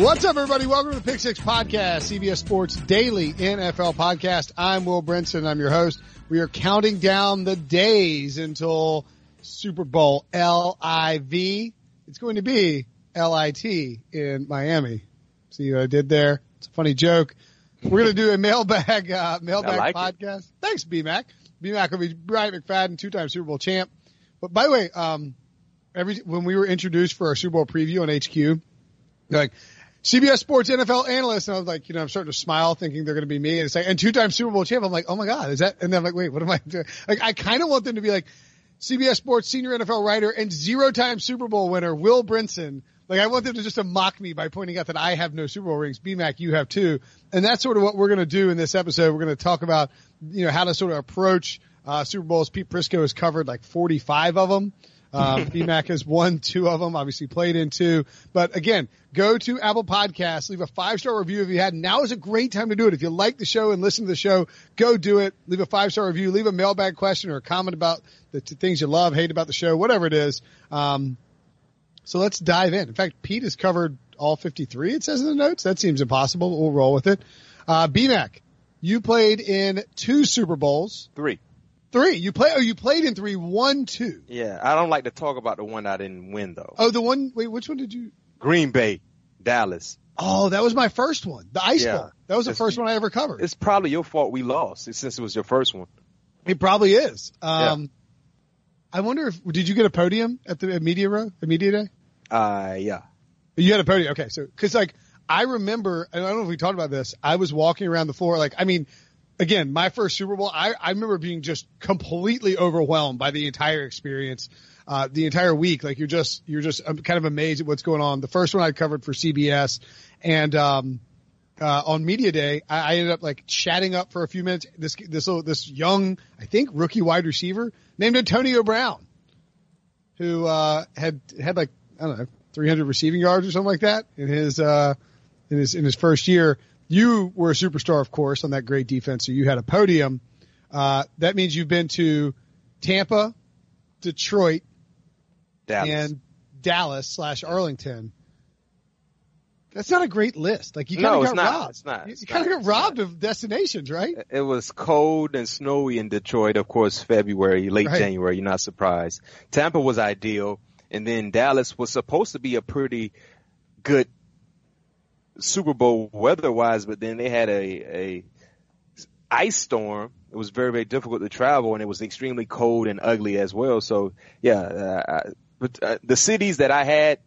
What's up, everybody? Welcome to the Pick Six Podcast, CBS Sports Daily NFL Podcast. I'm Will Brinson. I'm your host. We are counting down the days until Super Bowl LIV. It's going to be LIT in Miami. See what I did there? It's a funny joke. We're going to do a mailbag, uh, mailbag like podcast. It. Thanks, BMAC. BMAC will be Bryant McFadden, two-time Super Bowl champ. But by the way, um, every, when we were introduced for our Super Bowl preview on HQ, like, CBS Sports NFL analyst, and I was like, you know, I'm starting to smile, thinking they're going to be me, and it's like, and two-time Super Bowl champ. I'm like, oh my god, is that? And then I'm like, wait, what am I doing? Like, I kind of want them to be like CBS Sports senior NFL writer and zero-time Super Bowl winner Will Brinson. Like, I want them to just to mock me by pointing out that I have no Super Bowl rings. BMAC, you have two, and that's sort of what we're going to do in this episode. We're going to talk about, you know, how to sort of approach uh, Super Bowls. Pete Prisco has covered like 45 of them. Um, BMAC has won two of them, obviously played in two. But again, go to Apple Podcasts, leave a five star review if you had. Now is a great time to do it. If you like the show and listen to the show, go do it. Leave a five star review, leave a mailbag question or a comment about the things you love, hate about the show, whatever it is. Um, so let's dive in. In fact, Pete has covered all 53, it says in the notes. That seems impossible. but We'll roll with it. Uh, BMAC, you played in two Super Bowls. Three. Three. You play. Oh, you played in three. One, two. Yeah, I don't like to talk about the one I didn't win though. Oh, the one. Wait, which one did you? Green Bay, Dallas. Oh, that was my first one. The Ice Yeah. Bowl. That was the It's- first one I ever covered. It's probably your fault we lost since it was your first one. It probably is. Um, I wonder if did you get a podium at the at media row, at media day? Uh, yeah. You had a podium. Okay, so because like I remember, and I don't know if we talked about this. I was walking around the floor. Like, I mean, again, my first Super Bowl. I I remember being just completely overwhelmed by the entire experience. Uh, the entire week, like you're just, you're just um, kind of amazed at what's going on. The first one I covered for CBS and, um, uh, on media day, I, I ended up like chatting up for a few minutes. This, this, this young, I think rookie wide receiver named Antonio Brown, who, uh, had, had like, I don't know, 300 receiving yards or something like that in his, uh, in his, in his first year. You were a superstar, of course, on that great defense. So you had a podium. Uh, that means you've been to Tampa, Detroit, Dallas. and Dallas slash Arlington. That's not a great list. Like you kind of it's got not. robbed. It's not. You, kind of got robbed not. of destinations, right? it was cold and snowy in Detroit, of course, February, late Right. January. You're not surprised. Tampa was ideal, and then Dallas was supposed to be a pretty good Super Bowl weather-wise, but then they had a a ice storm. It was very very difficult to travel, and it was extremely cold and ugly as well. So yeah, uh, I- but uh, the cities that I had,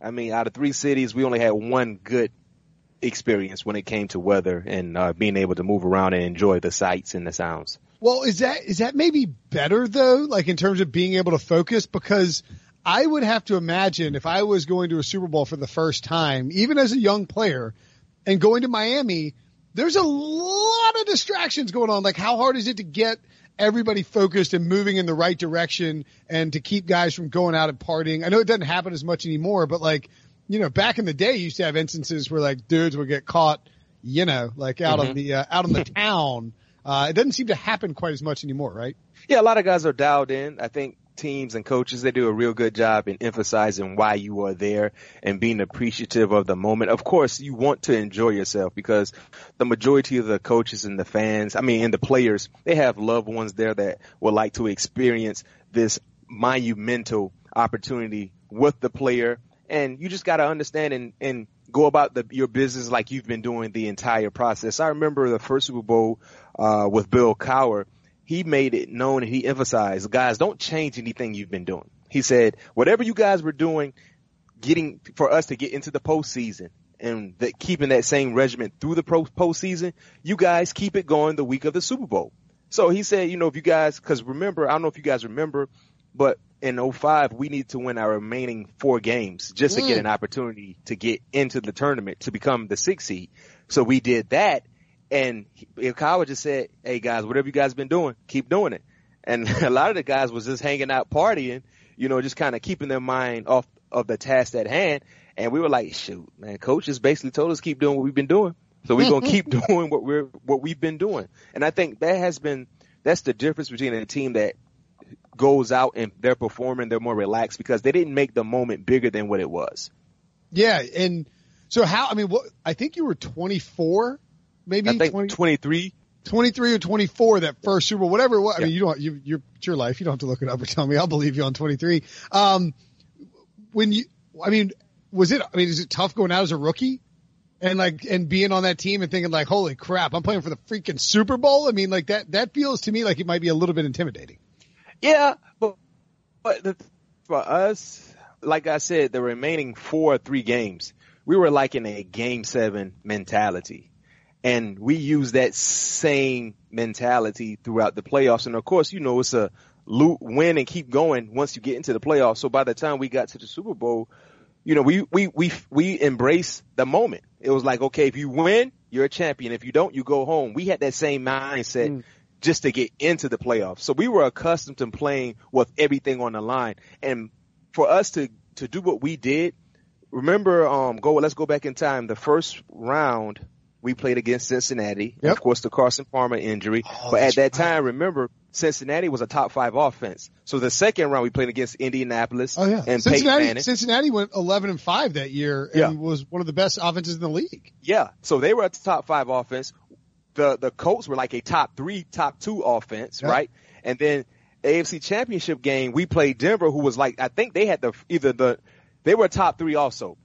I mean, out of three cities, we only had one good experience when it came to weather and uh, being able to move around and enjoy the sights and the sounds. Well, is that is that maybe better though? Like in terms of being able to focus, because I would have to imagine if I was going to a Super Bowl for the first time, even as a young player, and going to Miami, there's a lot of distractions going on. Like how hard is it to get everybody focused and moving in the right direction and to keep guys from going out and partying? I know it doesn't happen as much anymore, but like, you know, back in the day, you used to have instances where like dudes would get caught, you know, like out on the, uh, out on the town. Uh, it doesn't seem to happen quite as much anymore, right? Yeah, a lot of guys are dialed in. I think teams and coaches, they do a real good job in emphasizing why you are there and being appreciative of the moment. Of course, you want to enjoy yourself because the majority of the coaches and the fans, I mean, and the players, they have loved ones there that would like to experience this monumental opportunity with the player. And you just got to understand and, and go about the, your business like you've been doing the entire process. I remember the first Super Bowl, uh, with Bill Cowher he made it known and he emphasized, guys, don't change anything you've been doing. He said, whatever you guys were doing, getting for us to get into the postseason and that keeping that same regiment through the pro postseason, you guys keep it going the week of the Super Bowl. So he said, you know, if you guys, cause remember, I don't know if you guys remember, but in 05, we need to win our remaining four games just to mm. get an opportunity to get into the tournament to become the sixth seed. So we did that and Kyle just said, "Hey guys, whatever you guys been doing, keep doing it." And a lot of the guys was just hanging out, partying, you know, just kind of keeping their mind off of the task at hand. And we were like, "Shoot, man, coach just basically told us keep doing what we've been doing, so we're gonna keep doing what we're what we've been doing." And I think that has been that's the difference between a team that goes out and they're performing, they're more relaxed because they didn't make the moment bigger than what it was. Yeah, and so how? I mean, what? I think you were 24 maybe I think 20, 23. 23 or 24 that first Super Bowl, whatever it was. Yeah. I mean, you don't, you, you're, it's your life. You don't have to look it up or tell me. I'll believe you on 23. Um, when you, I mean, was it, I mean, is it tough going out as a rookie? And like, and being on that team and thinking like, holy crap, I'm playing for the freaking Super Bowl. I mean, like that, that feels to me like it might be a little bit intimidating. Yeah, but, but the, for us, like I said, the remaining four or three games, we were like in a game seven mentality. And we use that same mentality throughout the playoffs. And of course, you know, it's a loot, win and keep going once you get into the playoffs. So by the time we got to the Super Bowl, you know, we, we, we, we embrace the moment. It was like, okay, if you win, you're a champion. If you don't, you go home. We had that same mindset mm. just to get into the playoffs. So we were accustomed to playing with everything on the line. And for us to, to do what we did, remember, um, go, let's go back in time. The first round, we played against Cincinnati. Yep. Of course, the Carson Palmer injury. Oh, but at that right. time, remember, Cincinnati was a top five offense. So the second round we played against Indianapolis. Oh yeah, and Cincinnati. Cincinnati went eleven and five that year and yeah. was one of the best offenses in the league. Yeah, so they were a top five offense. The the Colts were like a top three, top two offense, yep. right? And then AFC Championship game, we played Denver, who was like I think they had the either the they were top three also.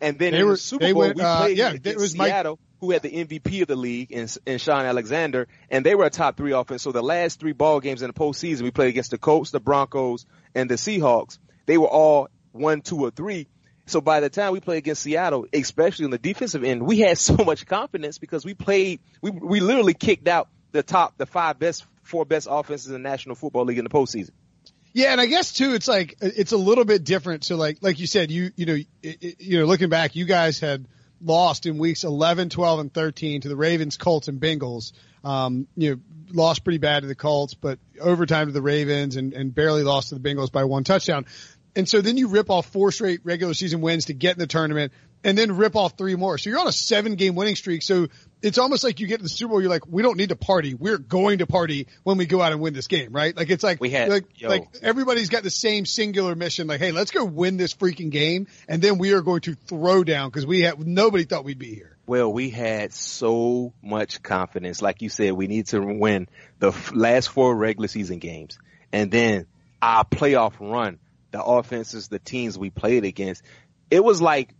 And then they were, the Super Bowl, went, we uh, played uh, yeah, it was Seattle. Mike, who had the MVP of the league in, in Shaun Alexander, and they were a top three offense. So the last three ball games in the postseason, we played against the Colts, the Broncos, and the Seahawks. They were all one, two, or three. So by the time we played against Seattle, especially on the defensive end, we had so much confidence because we played, we, we literally kicked out the top, the five best, four best offenses in the National Football League in the postseason. Yeah, and I guess too, it's like it's a little bit different. So like, like you said, you you know, it, you know, looking back, you guys had lost in weeks 11, 12, and 13 to the Ravens, Colts, and Bengals. Um, you know, lost pretty bad to the Colts, but overtime to the Ravens and, and barely lost to the Bengals by one touchdown. And so then you rip off four straight regular season wins to get in the tournament and then rip off three more. So you're on a seven game winning streak. So it's almost like you get to the Super Bowl, you're like, we don't need to party. We're going to party when we go out and win this game, right? Like it's like, we had, like, yo. like everybody's got the same singular mission. Like, hey, let's go win this freaking game. And then we are going to throw down because we have, nobody thought we'd be here. Well, we had so much confidence. Like you said, we need to win the last four regular season games and then our playoff run, the offenses, the teams we played against. It was like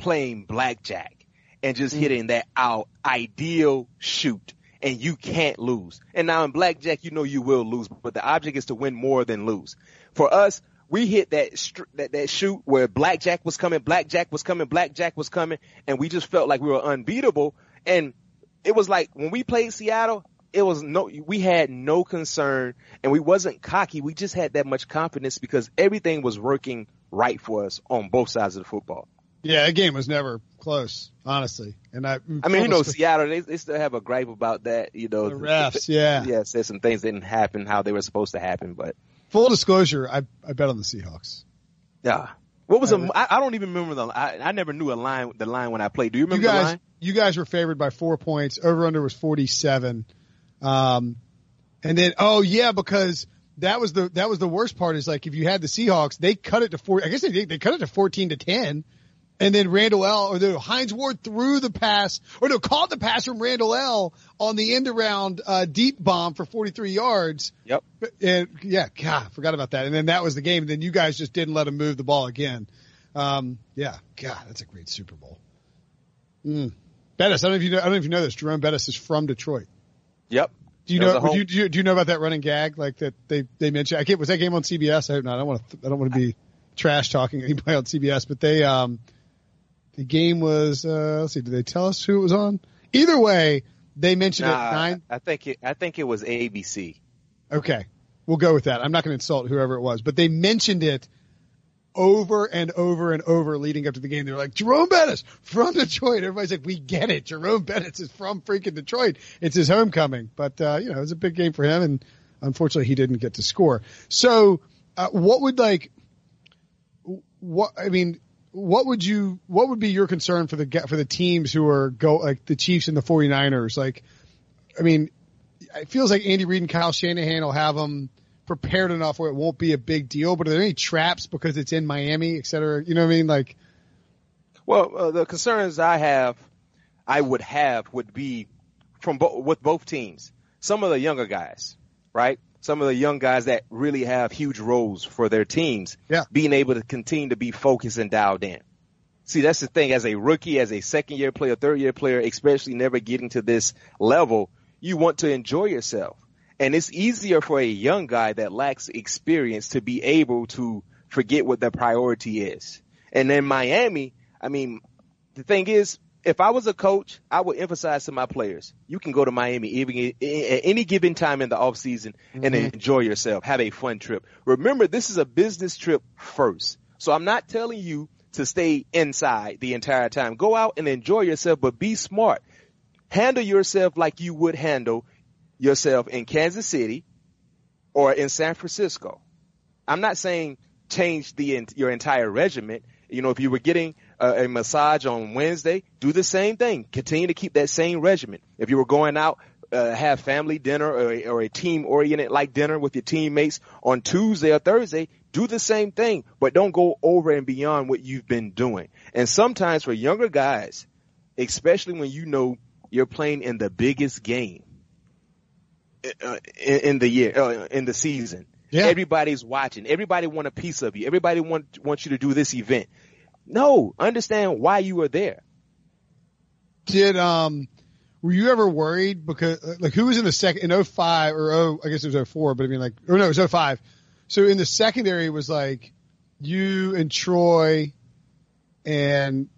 playing blackjack and just mm hitting that out ideal shoot and you can't lose. And now in blackjack, you know you will lose, but the object is to win more than lose. For us, we hit that, that, that shoot where blackjack was coming, blackjack was coming, blackjack was coming, and we just felt like we were unbeatable. And it was like when we played Seattle, it was no, we had no concern and we wasn't cocky. We just had that much confidence because everything was working right for us on both sides of the football. Yeah, that game was never close, honestly. And I, I mean, you know, Seattle, they, they still have a gripe about that. You know, the refs, yeah, yeah, said some things didn't happen how they were supposed to happen. But full disclosure, I I bet on the Seahawks. Yeah. What was I, a? I, I don't even remember the. I, I never knew a line. The line when I played. Do you remember you guys, the line? You guys were favored by four points. Over under was forty seven. Um, and then oh yeah, because that was the that was the worst part. Is like if you had the Seahawks, they cut it to four. I guess they they cut it to fourteen to ten, and then Randle El. or the Hines Ward threw the pass or no caught the pass from Randle El. on the end around uh, deep bomb for forty three yards. Yep. And yeah, God, forgot about that. And then that was the game. And then you guys just didn't let him move the ball again. Um, yeah, God, that's a great Super Bowl. Mm. Bettis, I don't know if you know, I don't know if you know this. Jerome Bettis is from Detroit. Yep. Do you know? You, do, you, do you know about that running gag like that they they mentioned? I can't. Was that game on CBS? I hope not. I don't want to. I don't want to be trash talking anybody on CBS. But they um, the game was. Uh, let's see. Did they tell us who it was on? Either way, they mentioned nah, it nine. I think it. I think it was ABC. Okay, we'll go with that. I'm not going to insult whoever it was, but they mentioned it over and over and over leading up to the game. They were like, Jerome Bettis from Detroit. Everybody's like, we get it. Jerome Bettis is from freaking Detroit. It's his homecoming. But, uh, you know, it was a big game for him. And unfortunately, he didn't get to score. So, uh, what would like, what, I mean, what would you, what would be your concern for the, for the teams who are go, like the Chiefs and the 49ers? Like, I mean, it feels like Andy Reid and Kyle Shanahan will have them, prepared enough where it won't be a big deal. But are there any traps because it's in Miami, et cetera? You know what I mean? Like, well, uh, the concerns I have, I would have would be from bo- with both teams. Some of the younger guys, right? Some of the young guys that really have huge roles for their teams, yeah. being able to continue to be focused and dialed in. See, that's the thing. As a rookie, as a second year player, third year player, especially never getting to this level, you want to enjoy yourself. And it's easier for a young guy that lacks experience to be able to forget what their priority is. And in Miami, I mean, the thing is, if I was a coach, I would emphasize to my players, you can go to Miami even at any given time in the off season mm-hmm. and enjoy yourself. Have a fun trip. Remember, this is a business trip first. So I'm not telling you to stay inside the entire time. Go out and enjoy yourself, but be smart. Handle yourself like you would handle yourself in Kansas City or in San Francisco. I'm not saying change the your entire regiment. You know, if you were getting a, a, massage on Wednesday, do the same thing. Continue to keep that same regimen. If you were going out, uh, have family dinner or, or a team oriented like dinner with your teammates on Tuesday or Thursday, do the same thing, but don't go over and beyond what you've been doing. And sometimes for younger guys, especially when you know you're playing in the biggest game, uh, in, in, the year, uh, in the season. Yeah. Everybody's watching. Everybody want a piece of you. Everybody want wants you to do this event. No, understand why you were there. Did um, were you ever worried because uh, like who was in the second in 05 or oh I guess it was 04, but I mean like or no it was 05. So in the secondary was like you and Troy and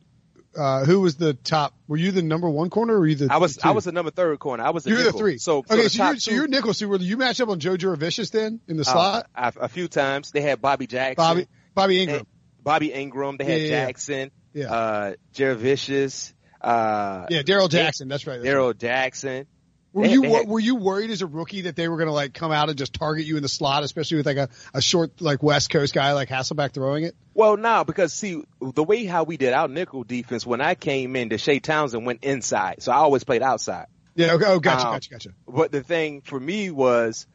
uh, who was the top? Were you the number one corner or were you the? I was. I was the number third corner. I was. The you were the three. So okay, so, you're, so you're nickel. So were you matched up on Joe Jurevicius then in the uh, slot? Uh, a few times. They had Bobby Jackson. Bobby Bobby Engram. Bobby Engram. They had yeah, yeah, Jackson. Yeah. Uh, Jurevicius. Uh, yeah, Darrell Jackson. That's right. Daryl. Jackson. Were you had, were you worried as a rookie that they were going to like come out and just target you in the slot, especially with like a, a short like West Coast guy like Hasselbeck throwing it? Well, no, because see the way how we did our nickel defense when I came in, Deshea Townsend went inside, so I always played outside. Yeah. Okay. Oh, gotcha. Um, gotcha. Gotcha. But the thing for me was,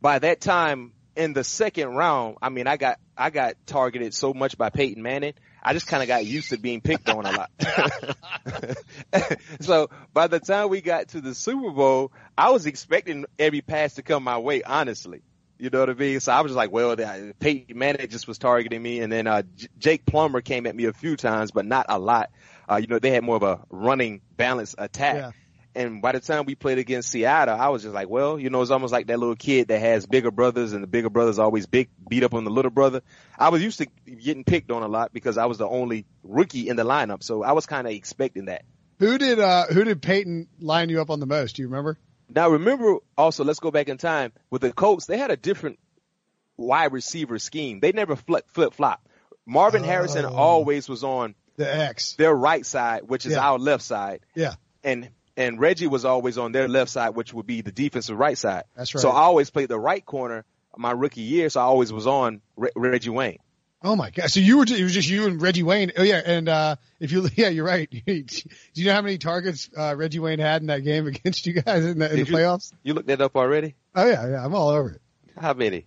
by that time in the second round, I mean, I got I got targeted so much by Peyton Manning. I just kind of got used to being picked on a lot. so by the time we got to the Super Bowl, I was expecting every pass to come my way, honestly. You know what I mean? So I was like, well, Peyton Manning just was targeting me, and then uh, J- Jake Plummer came at me a few times, but not a lot. Uh, you know, they had more of a running balance attack. Yeah. And by the time we played against Seattle, I was just like, well, you know, it's almost like that little kid that has bigger brothers and the bigger brothers always big, beat up on the little brother. I was used to getting picked on a lot because I was the only rookie in the lineup. So I was kind of expecting that. Who did, uh, who did Peyton line you up on the most? Do you remember? Now remember also, let's go back in time with the Colts. They had a different wide receiver scheme. They never flip, flip flop. Marvin oh. Harrison always was on the X, their right side, which is Yeah. our left side. Yeah. And and Reggie was always on their left side, which would be the defensive right side. That's right. So I always played the right corner my rookie year, so I always was on Re- Reggie Wayne. Oh my god! So you were just, it was just you and Reggie Wayne. Oh yeah, and uh if you yeah you're right. Do you know how many targets uh, Reggie Wayne had in that game against you guys in the, in the you- playoffs? You looked that up already? Oh yeah, yeah, I'm all over it. How many?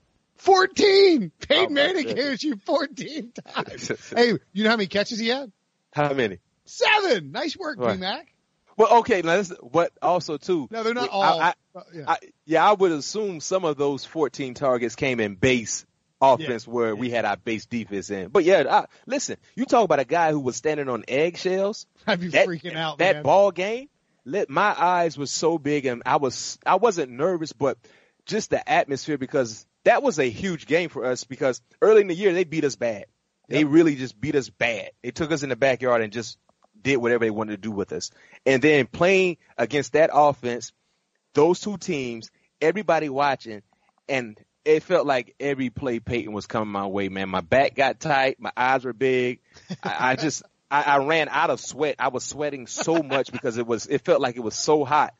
14. Peyton Oh, Manning carries you 14 times. hey, you know how many catches he had? How many? Seven. Nice work, Right. B-Mac. Well, okay, now this, but also too. No, they're not I- all. I, uh, yeah. I, yeah, I would assume some of those 14 targets came in base offense where we had our base defense in. But yeah, I, listen, you talk about a guy who was standing on eggshells. I'd be That, freaking out, that man. ball game, Let my eyes were so big and I was, I wasn't nervous, but just the atmosphere because that was a huge game for us because early in the year they beat us bad. They really just beat us bad. They took us in the backyard and just did whatever they wanted to do with us. And then playing against that offense, those two teams, everybody watching, and it felt like every play Peyton was coming my way, man. My back got tight, my eyes were big. I, I just I, I ran out of sweat. I was sweating so much because it was it felt like it was so hot.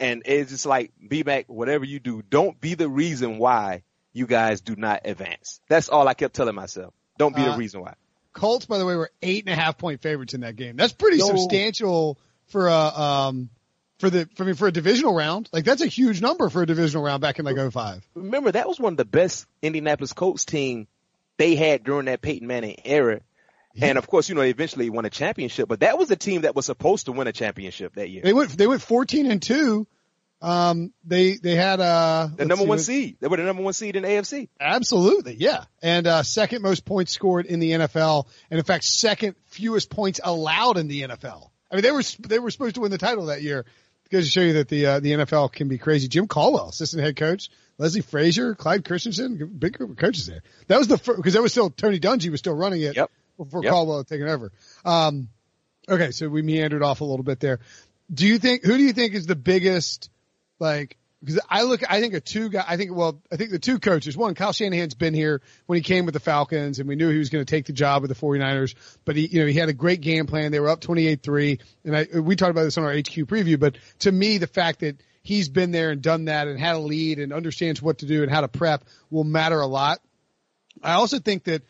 And it's just like, be back, whatever you do, don't be the reason why you guys do not advance. That's all I kept telling myself. Don't be Uh, the reason why. Colts, by the way, were eight and a half point favorites in that game. That's pretty No. substantial for a um for the for me for a divisional round. Like that's a huge number for a divisional round back in like 05. remember that was one of the best Indianapolis Colts team they had during that Peyton Manning era. And of course, you know, they eventually won a championship, but that was a team that was supposed to win a championship that year. They went they went 14 and two. Um, they they had uh The number one what- seed. They were the number one seed in AFC. Absolutely, yeah. And uh, second most points scored in the NFL, and in fact, second fewest points allowed in the NFL. I mean, they were they were supposed to win the title that year. Goes to show you that the uh, the NFL can be crazy. Jim Caldwell, assistant head coach, Leslie Frazier, Clyde Christensen, big group of coaches there. That was the first because that was still Tony Dungy was still running it Yep. before Yep. Caldwell had taken over. Um, okay, so we meandered off a little bit there. Do you think who do you think is the biggest like because I look, I think a two guy, I think, well, I think the two coaches, one, Kyle Shanahan's been here when he came with the Falcons and we knew he was going to take the job with the 49ers, but he, you know, he had a great game plan. They were up 28-3 and I, we talked about this on our HQ preview, but to me, the fact that he's been there and done that and had a lead and understands what to do and how to prep will matter a lot. I also think that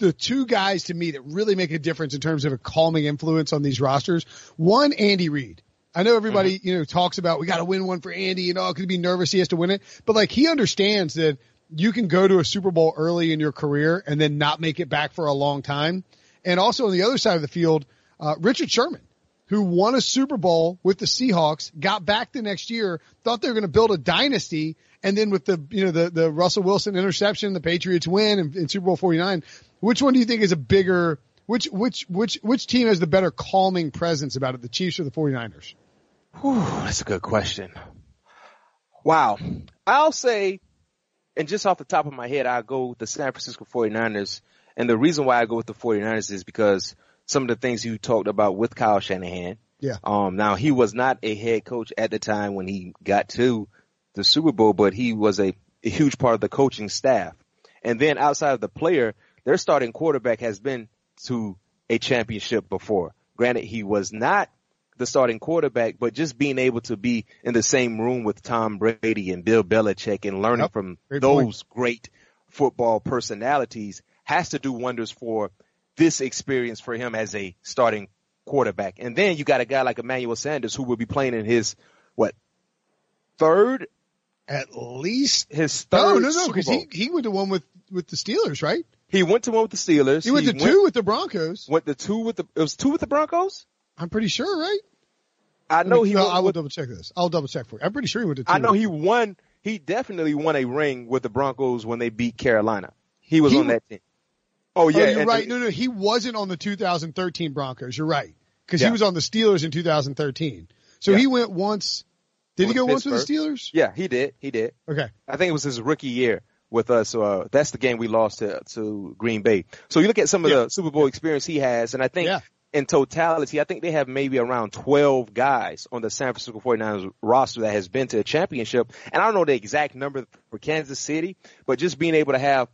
the two guys to me that really make a difference in terms of a calming influence on these rosters, one, Andy Reid. I know everybody, you know, talks about we got to win one for Andy, you know, could be nervous he has to win it, but like he understands that you can go to a Super Bowl early in your career and then not make it back for a long time. And also on the other side of the field, uh, Richard Sherman, who won a Super Bowl with the Seahawks, got back the next year, thought they were going to build a dynasty, and then with the you know the the Russell Wilson interception, the Patriots win in, in Super Bowl forty nine. Which one do you think is a bigger? Which which which which team has the better calming presence about it, the Chiefs or the 49ers? Whew, that's a good question. Wow. I'll say, and just off the top of my head, I'll go with the San Francisco 49ers. And the reason why I go with the 49ers is because some of the things you talked about with Kyle Shanahan. Yeah. Um, now he was not a head coach at the time when he got to the Super Bowl, but he was a, a huge part of the coaching staff. And then outside of the player, their starting quarterback has been to a championship before. Granted, he was not the starting quarterback, but just being able to be in the same room with Tom Brady and Bill Belichick and learning Yep. from Great those great football personalities has to do wonders for this experience for him as a starting quarterback. And then you got a guy like Emmanuel Sanders who will be playing in his, what, third, At least his third no, no, no, because he he went to one with with the Steelers, right? He went to one with the Steelers. He went to two with the Broncos. Went to two with the. It was two with the Broncos. I'm pretty sure, right? I know he. No, went I will with- double check this. I'll double check for you. I'm pretty sure he went to two. I know he won. He definitely won a ring with the Broncos when they beat Carolina. He was He on that team. Oh yeah, oh, you're right. No, no, he wasn't on the 2013 Broncos. You're right. Because Yeah. he was on the Steelers in 2013. So Yeah. he went once. Did he With go once with the Steelers? Yeah, he did. He did. Okay. I think it was his rookie year with us. Uh, that's the game we lost to, to Green Bay. So you look at some of Yeah. the Super Bowl experience he has, and I think Yeah. In totality, I think they have maybe around 12 guys on the San Francisco 49ers roster that has been to a championship. And I don't know the exact number for Kansas City, but just being able to have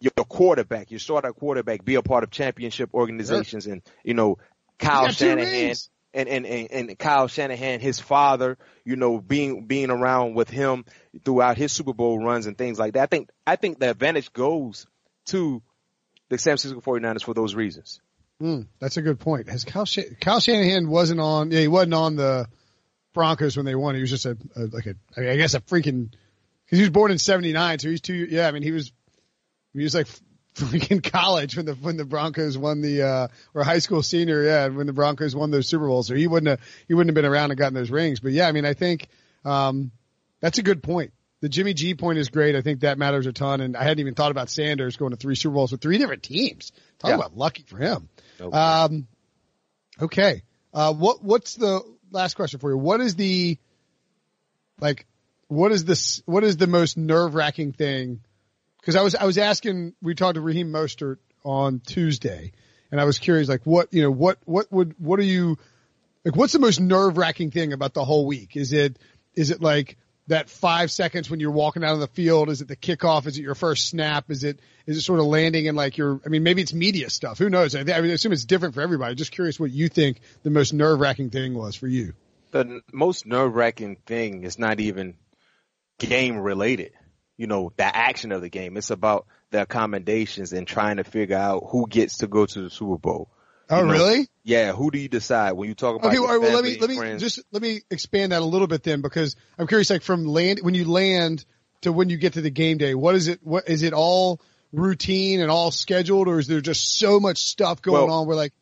your quarterback, your starter quarterback, be a part of championship organizations and, you know, Kyle Shanahan and, and, and, and Kyle Shanahan, his father, you know, being, being around with him throughout his Super Bowl runs and things like that. I think, I think the advantage goes to the San Francisco 49ers for those reasons. Hmm, that's a good point. Has Kyle, Shan- Kyle Shanahan wasn't on? Yeah, he wasn't on the Broncos when they won. He was just a, a like a I, mean, I guess a freaking because he was born in '79, so he's two. Yeah, I mean he was He was like freaking college when the when the Broncos won the uh or high school senior, yeah, when the Broncos won those Super Bowls. So he wouldn't have he wouldn't have been around and gotten those rings. But yeah, I mean, I think um that's a good point. The Jimmy G point is great. I think that matters a ton. And I hadn't even thought about Sanders going to three Super Bowls with three different teams. Talk Yeah. about lucky for him. Okay. Um, okay. Uh, what, what's the last question for you? What is the, like, what is this, what is the most nerve wracking thing? Cause I was, I was asking, we talked to Raheem Mostert on Tuesday and I was curious, like, what, you know, what, what would, what are you, like, what's the most nerve wracking thing about the whole week? Is it, is it like that five seconds when you're walking out on the field? Is it the kickoff? Is it your first snap? Is it, is it sort of landing in like your, I mean, maybe it's media stuff. Who knows? I, I assume it's different for everybody. Just curious what you think the most nerve wracking thing was for you. the most nerve wracking thing is not even game related. You know, the action of the game. It's about the accommodations and trying to figure out who gets to go to the Super Bowl. Oh, know, really? Yeah, who do you decide when you talk about? Okay, all right, well, let me let me friends? just let me expand that a little bit then, because I'm curious. Like from land when you land to when you get to the game day, what is it? What is it all routine and all scheduled, or is there just so much stuff going Well- on where like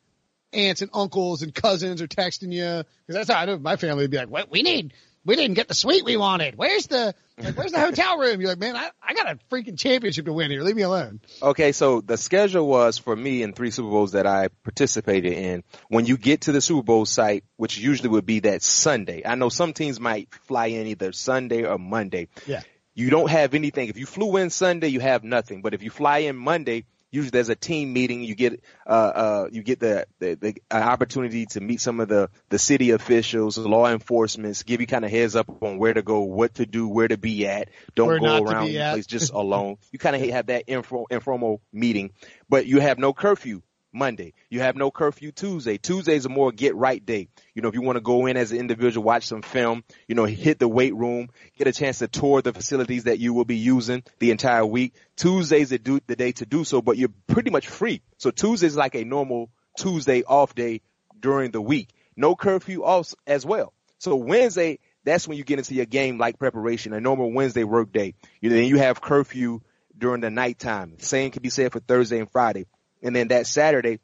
aunts and uncles and cousins are texting you? Because that's how I know my family would be like, "What we need." We didn't get the suite we wanted. Where's the like, where's the hotel room? You're like, man, I, I got a freaking championship to win here. Leave me alone. Okay, so the schedule was for me in three Super Bowls that I participated in. When you get to the Super Bowl site, which usually would be that Sunday, I know some teams might fly in either Sunday or Monday. Yeah. You don't have anything. If you flew in Sunday, you have nothing. But if you fly in Monday, usually there's a team meeting. You get uh uh you get the the, the opportunity to meet some of the the city officials, law enforcement, give you kind of heads up on where to go, what to do, where to be at. Don't Where go around the place just alone. You kind of have that info, informal meeting, but you have no curfew Monday. You have no curfew Tuesday. Tuesday's a more get right day. You know, if you want to go in as an individual, watch some film, you know, hit the weight room, get a chance to tour the facilities that you will be using the entire week. Tuesday's the, do, the day to do so, but you're pretty much free. So Tuesday's like a normal Tuesday off day during the week. No curfew also as well. So Wednesday, that's when you get into your game like preparation, a normal Wednesday work day. You know, then you have curfew during the nighttime. Same can be said for Thursday and Friday. And then that Saturday,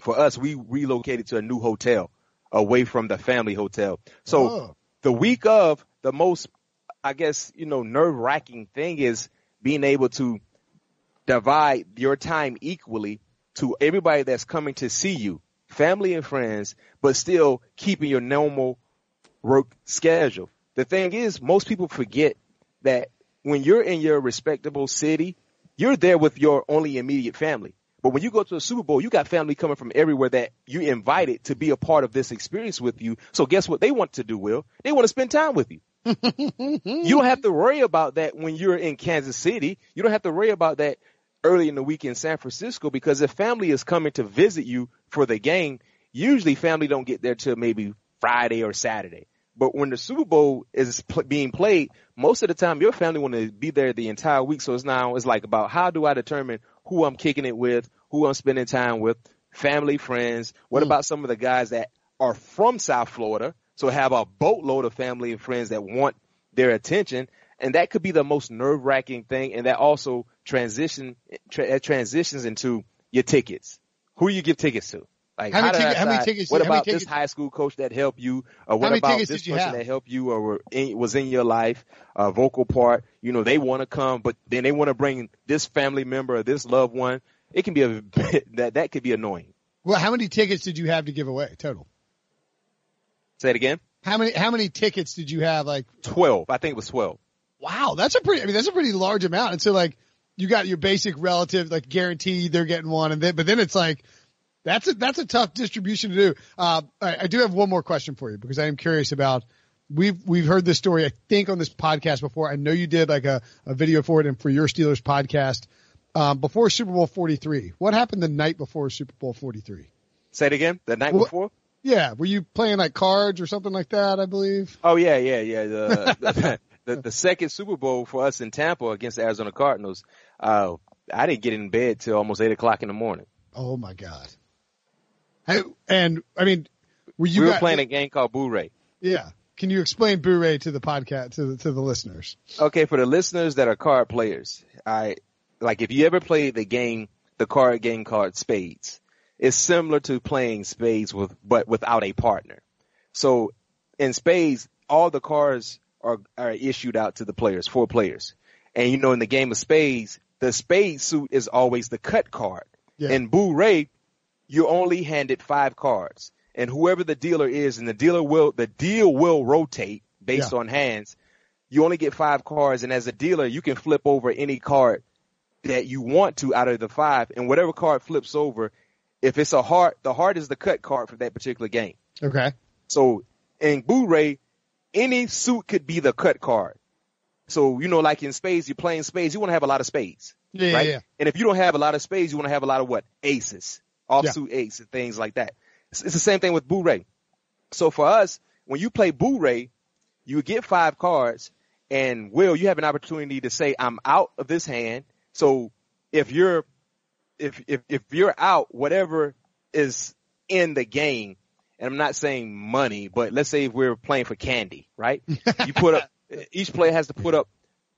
for us, we relocated to a new hotel away from the family hotel. So Oh. the week of the most, I guess, you know, nerve wracking thing is being able to divide your time equally to everybody that's coming to see you, family and friends, but still keeping your normal work schedule. The thing is, most people forget that when you're in your respectable city, you're there with your only immediate family. But when you go to a Super Bowl, you got family coming from everywhere that you invited to be a part of this experience with you. So guess what they want to do, Will? They want to spend time with you. you don't have to worry about that when you're in Kansas City. You don't have to worry about that early in the week in San Francisco because if family is coming to visit you for the game, usually family don't get there till maybe Friday or Saturday. But when the Super Bowl is pl- being played, most of the time your family want to be there the entire week. So it's now it's like about how do I determine who I'm kicking it with, who I'm spending time with, family, friends. What mm. about some of the guys that are from South Florida? So have a boatload of family and friends that want their attention. And that could be the most nerve wracking thing. And that also transition, tra- transitions into your tickets. Who you give tickets to? Like How many ticket- how many tickets- What about this high school coach that helped you? Or what about tickets this person have? that helped you or were in, was in your life? A vocal part. You know, they want to come, but then they want to bring this family member or this loved one. It can be a that that could be annoying. Well, how many tickets did you have to give away total? Say it again. How many how many tickets did you have? Like, Twelve. I think it was twelve. wow, that's a pretty. I mean, that's a pretty large amount. And so, like, you got your basic relative, like, guaranteed they're getting one, and then but then it's like. That's a that's a tough distribution to do. Uh, I, I do have one more question for you because I am curious about. We've we've heard this story I think on this podcast before. I know you did like a, a video for it and for your Steelers podcast um, before Super Bowl forty three. What happened the night before Super Bowl forty three? Say it again. The night Well- before. Yeah, were you playing like cards or something like that? I believe. Oh yeah, yeah, yeah. The, the, the the second Super Bowl for us in Tampa against the Arizona Cardinals. Uh, I didn't get in bed till almost eight o'clock in the morning. Oh my god. Hey, and I mean, were you we were got- playing a game called Boo Ray. Yeah. Can you explain Boo-ray to the podcast to the, to the listeners? Okay, for the listeners that are card players, I like if you ever played the game, the card game called Spades, it's similar to playing Spades with but without a partner. So in Spades, all the cards are are issued out to the players, four players, and you know in the game of Spades, the Spade suit is always the cut card. Yeah. In Boo-Ray, you're only handed five cards, and whoever the dealer is, and the dealer will the deal will rotate based Yeah. on hands. You only get five cards, and as a dealer, you can flip over any card that you want to out of the five, and whatever card flips over, if it's a heart, the heart is the cut card for that particular game. Okay. So in Boo-Ray, any suit could be the cut card. So you know, like in spades, you're playing spades, you want to have a lot of spades, Yeah, right? yeah. And if you don't have a lot of spades, you want to have a lot of what aces, offsuit ace, and things like that. It's, it's the same thing with Boo-Ray. So for us, when you play Boo-Ray, you get five cards, and Will, you have an opportunity to say, "I'm out of this hand." So if you're if if if you're out, whatever is in the game, and I'm not saying money, but let's say if we're playing for candy, right? You put up each player has to put up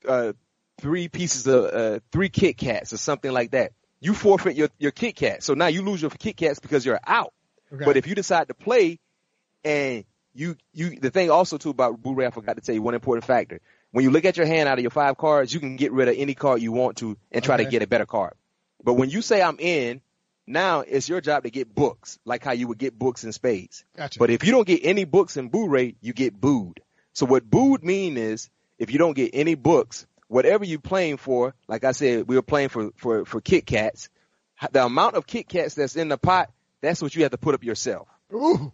uh, three pieces of uh, three Kit Kats or something like that. You forfeit your your Kit Kat, so now you lose your Kit Kats because you're out. Okay. But if you decide to play, and you you the thing also too about Boo-Ray, I forgot to tell you one important factor. When you look at your hand out of your five cards, you can get rid of any card you want to and try to get a better card. But when you say I'm in, now it's your job to get books, like how you would get books in spades. Gotcha. But if you don't get any books in Boo-Ray, you get booed. So what booed mean is if you don't get any books, whatever you're playing for, like I said, we were playing for for for Kit Kats. The amount of Kit Kats that's in the pot, that's what you have to put up yourself. Ooh.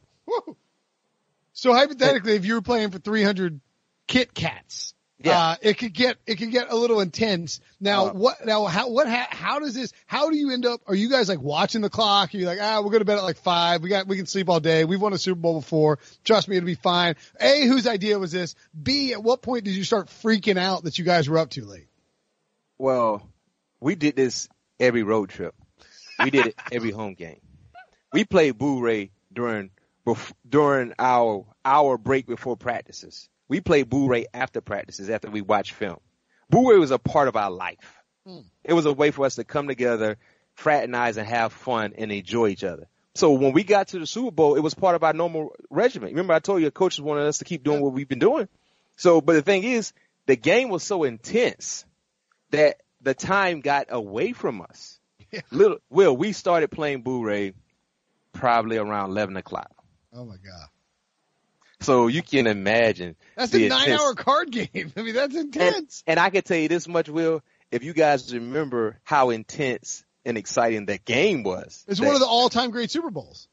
So hypothetically, if you were playing for 300 Kit Kats, Yeah. uh, it could get it could get a little intense. Now, Uh, what now? How what ha, how does this? How do you end up? Are you guys like watching the clock? Are you like, ah, we're going to bed at like five. We got we can sleep all day. We've won a Super Bowl before. Trust me, it'll be fine. A, whose idea was this? B, at what point did you start freaking out that you guys were up too late? Well, we did this every road trip. We did it every home game. We played Boo-Ray during during our our break before practices. We played Boo-Ray after practices after we watched film. Boo-Ray was a part of our life. Hmm. It was a way for us to come together, fraternize, and have fun and enjoy each other. So when we got to the Super Bowl, it was part of our normal regimen. Remember, I told you, coaches wanted us to keep doing what we've been doing. So, but the thing is, the game was so intense that the time got away from us. Yeah. Little Will, we started playing Boo-Ray probably around eleven o'clock. Oh my god, So you can imagine that's a nine intense- hour card game. I mean, that's intense. and I can tell you this much, Will, if you guys remember how intense and exciting that game was. It's that one of the all time great Super Bowls.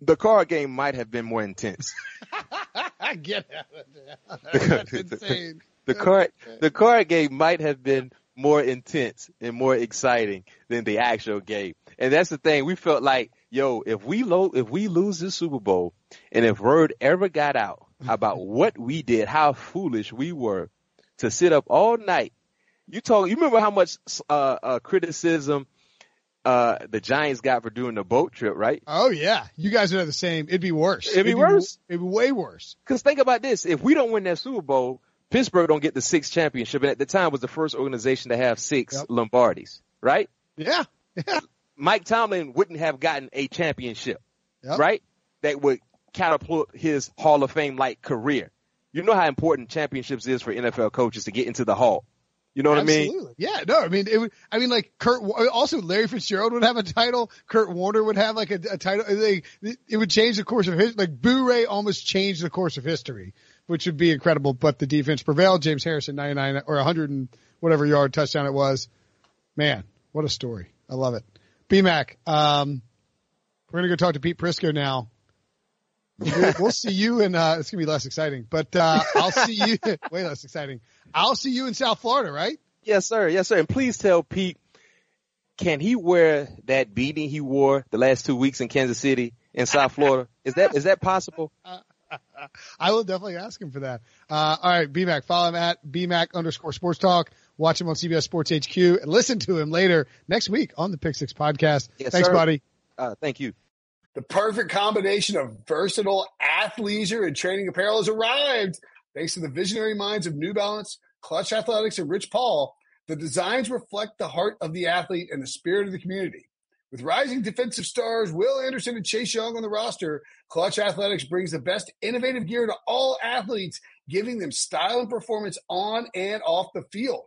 the card game might have been more intense. Get out of there. That's insane. The card the card game might have been more intense and more exciting than the actual game. And that's the thing. We felt like, yo, if we lo- if we lose this Super Bowl and if word ever got out about what we did, how foolish we were to sit up all night. You talk, you remember how much, uh, uh, criticism, uh, the Giants got for doing the boat trip, right? Oh yeah, you guys are the same. It'd be worse. It'd be worse? It'd be way worse. Cause think about this. If we don't win that Super Bowl, Pittsburgh don't get the sixth championship. And at the time was the first organization to have six Yep. Lombardis, right? Yeah, yeah, Mike Tomlin wouldn't have gotten a championship, Yep. right? That would catapult his Hall of Fame like career. You know how important championships is for NFL coaches to get into the Hall. You know what I mean? Yeah, no, I mean, it would, I mean, like Kurt, also Larry Fitzgerald would have a title. Kurt Warner would have like a, a title. Like, it would change the course of his, like Boo Ray almost changed the course of history, which would be incredible, but the defense prevailed. James Harrison, 99 or 100 and whatever yard touchdown it was. Man, what a story. I love it. BMAC, um, we're going to go talk to Pete Prisco now. We'll, we'll see you in, uh, it's going to be less exciting, but, uh, I'll see you, way less exciting. I'll see you in South Florida, right? Yes, sir. Yes, sir. And please tell Pete, can he wear that beanie he wore the last two weeks in Kansas City in South Florida? Is that is that possible? I will definitely ask him for that. Uh, all right, BMAC, follow him at BMAC underscore sports talk. Watch him on CBS Sports HQ and listen to him later next week on the Pick Six podcast. Yes, Thanks, sir. buddy. Uh, thank you. The perfect combination of versatile athleisure and training apparel has arrived. Thanks to the visionary minds of New Balance, Clutch Athletics, and Rich Paul, The designs reflect the heart of the athlete and the spirit of the community. With rising defensive stars Will Anderson and Chase Young on the roster, Clutch Athletics brings the best innovative gear to all athletes, giving them style and performance on and off the field.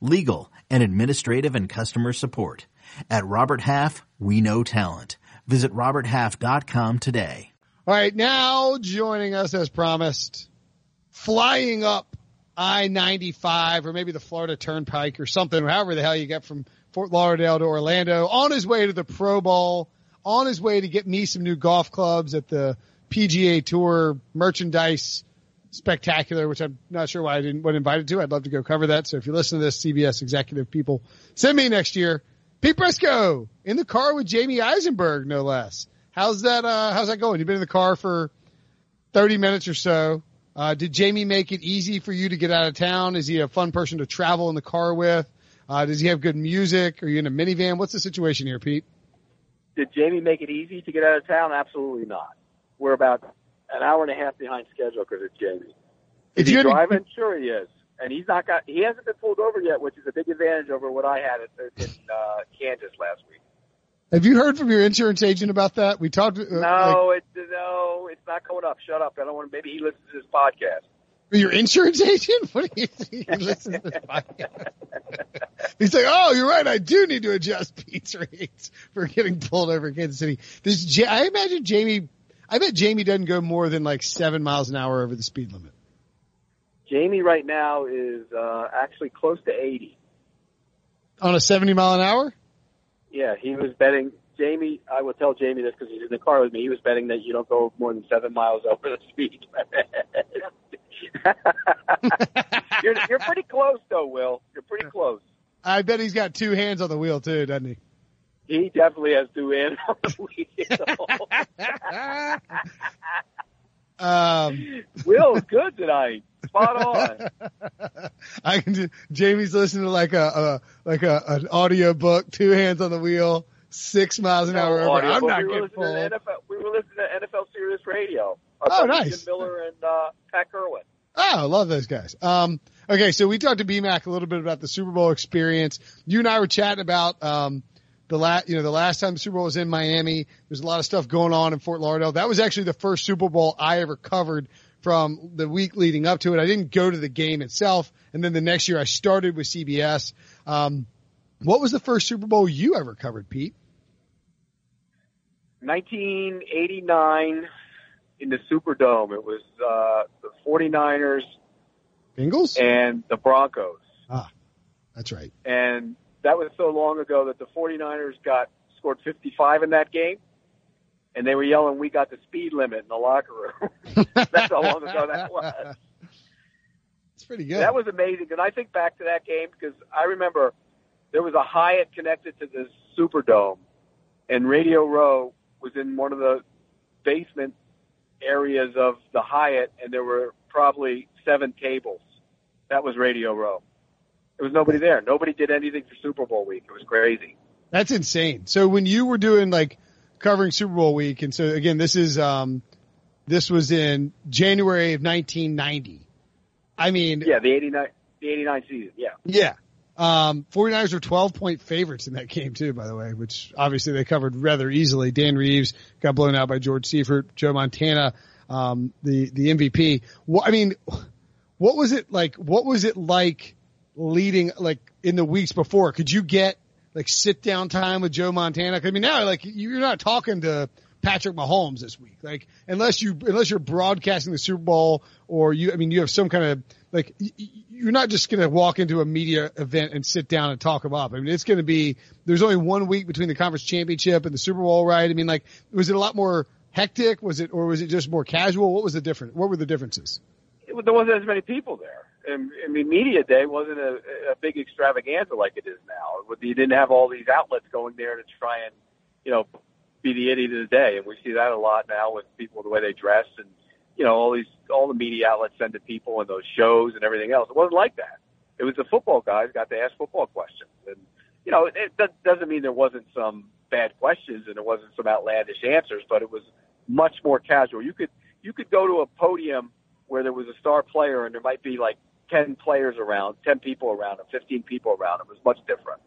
legal, and administrative and customer support. At Robert Half, we know talent. Visit roberthalf.com today. All right, now joining us as promised, flying up I 95 or maybe the Florida Turnpike or something, or however the hell you get from Fort Lauderdale to Orlando, on his way to the Pro Bowl, on his way to get me some new golf clubs at the PGA Tour merchandise spectacular, which I'm not sure why I didn't wasn't invited to. I'd love to go cover that. So if you listen to this, CBS executive people, send me next year. Pete Prisco in the car with Jamey Eisenberg, no less. How's that? Uh, how's that going? You've been in the car for 30 minutes or so. Uh, did Jamey make it easy for you to get out of town? Is he a fun person to travel in the car with? Uh, does he have good music? Are you in a minivan? What's the situation here, Pete? Did Jamey make it easy to get out of town? Absolutely not. We're about an hour and a half behind schedule because it's Jamey. Is he driving? Sure he is. And he's not got, he hasn't been pulled over yet, which is a big advantage over what I had in uh, Kansas last week. Have you heard from your insurance agent about that? We talked. Uh, no, like, it's no, it's not coming up. Shut up! I don't want. Maybe he listens to this podcast. Your insurance agent? What do you think? He listens to this podcast. He's like, oh, you're right. I do need to adjust Pete's rates for getting pulled over in Kansas City. This, I imagine Jamey? I bet Jamey doesn't go more than like seven miles an hour over the speed limit. Jamey right now is uh, actually close to 80. On a 70 mile an hour? Yeah, he was betting. Jamey, I will tell Jamey this because he's in the car with me. He was betting that you don't go more than seven miles over the speed. you're, you're pretty close, though, Will. You're pretty close. I bet he's got two hands on the wheel too, doesn't he? He definitely has two hands on the wheel. um, Will's good tonight. Spot on. I can. Do, Jamey's listening to like a, a like a an audio book, two hands on the wheel, six miles an hour. Audio, I'm not we getting full. NFL, we were listening to NFL Sirius Radio. oh, nice. Jim Miller and uh, Pat Kirwan. Oh, I love those guys. Um, okay, so we talked to BMAC a little bit about the Super Bowl experience. You and I were chatting about um, the last, you know, the last time the Super Bowl was in Miami. There's a lot of stuff going on in Fort Lauderdale. That was actually the first Super Bowl I ever covered from the week leading up to it. I didn't go to the game itself, and then the next year I started with CBS. Um, what was the first Super Bowl you ever covered, Pete? 1989 in the Superdome. It was uh, the 49ers, Bengals, and the Broncos. Ah, that's right. And that was so long ago that the 49ers got scored 55 in that game and they were yelling, "We got the speed limit in the locker room." That's how long ago that was. It's pretty good. That was amazing, and I think back to that game because I remember there was a Hyatt connected to the Superdome, and Radio Row was in one of the basement areas of the Hyatt, and there were probably seven tables. That was Radio Row. There was nobody there. Nobody did anything for Super Bowl week. It was crazy. That's insane. So when you were doing like covering Super Bowl week, and so again, this is um, this was in January of 1990. I mean, yeah, the 89, the 89 season, yeah, yeah. Um, 49ers were 12 point favorites in that game too, by the way, which obviously they covered rather easily. Dan Reeves got blown out by George Seifert, Joe Montana, um, the, the MVP. I mean, what was it like? What was it like leading, like in the weeks before? Could you get like sit down time with Joe Montana? I mean, now like you're not talking to Patrick Mahomes this week, like unless you unless you're broadcasting the Super Bowl or you, I mean, you have some kind of like you're not just going to walk into a media event and sit down and talk them up. I mean, it's going to be there's only one week between the conference championship and the Super Bowl, right? I mean, like was it a lot more hectic? Was it or was it just more casual? What was the difference? What were the differences? There wasn't as many people there. I mean, media day wasn't a, a big extravaganza like it is now. You didn't have all these outlets going there to try and, you know, be the idiot of the day, and we see that a lot now with people the way they dress and, you know, all these all the media outlets send to people and those shows and everything else. It wasn't like that. It was the football guys got to ask football questions, and you know, it, it doesn't mean there wasn't some bad questions and there wasn't some outlandish answers, but it was much more casual. You could you could go to a podium where there was a star player and there might be like 10 players around, 10 people around him, 15 people around him. It was much different.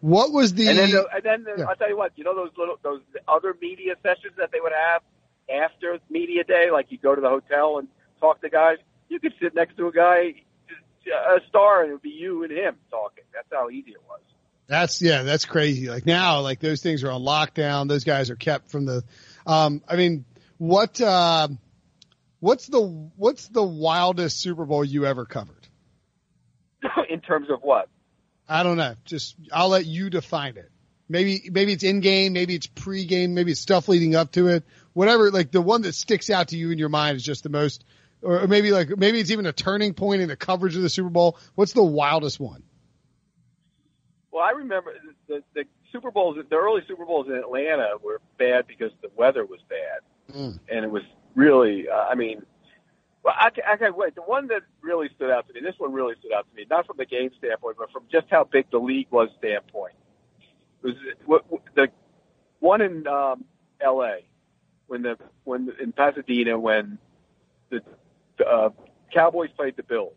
What was the? And then, the, and then the, yeah. I'll tell you what. You know those little those other media sessions that they would have after media day, like you go to the hotel and talk to guys. You could sit next to a guy, a star, and it would be you and him talking. That's how easy it was. That's yeah, that's crazy. Like now, like those things are on lockdown. Those guys are kept from the. Um, I mean, what? Uh, what's the what's the wildest Super Bowl you ever covered? In terms of what? I don't know. Just I'll let you define it. Maybe maybe it's in game, maybe it's pre game, maybe it's stuff leading up to it. Whatever. Like the one that sticks out to you in your mind is just the most, or maybe like maybe it's even a turning point in the coverage of the Super Bowl. What's the wildest one? Well, I remember the the Super Bowls, the early Super Bowls in Atlanta were bad because the weather was bad, mm. and it was really, uh, I mean, well, I, I can wait. The one that really stood out to me, this one really stood out to me, not from the game standpoint, but from just how big the league was standpoint. It was what, the one in um, L.A. when the when in Pasadena when the uh, Cowboys played the Bills.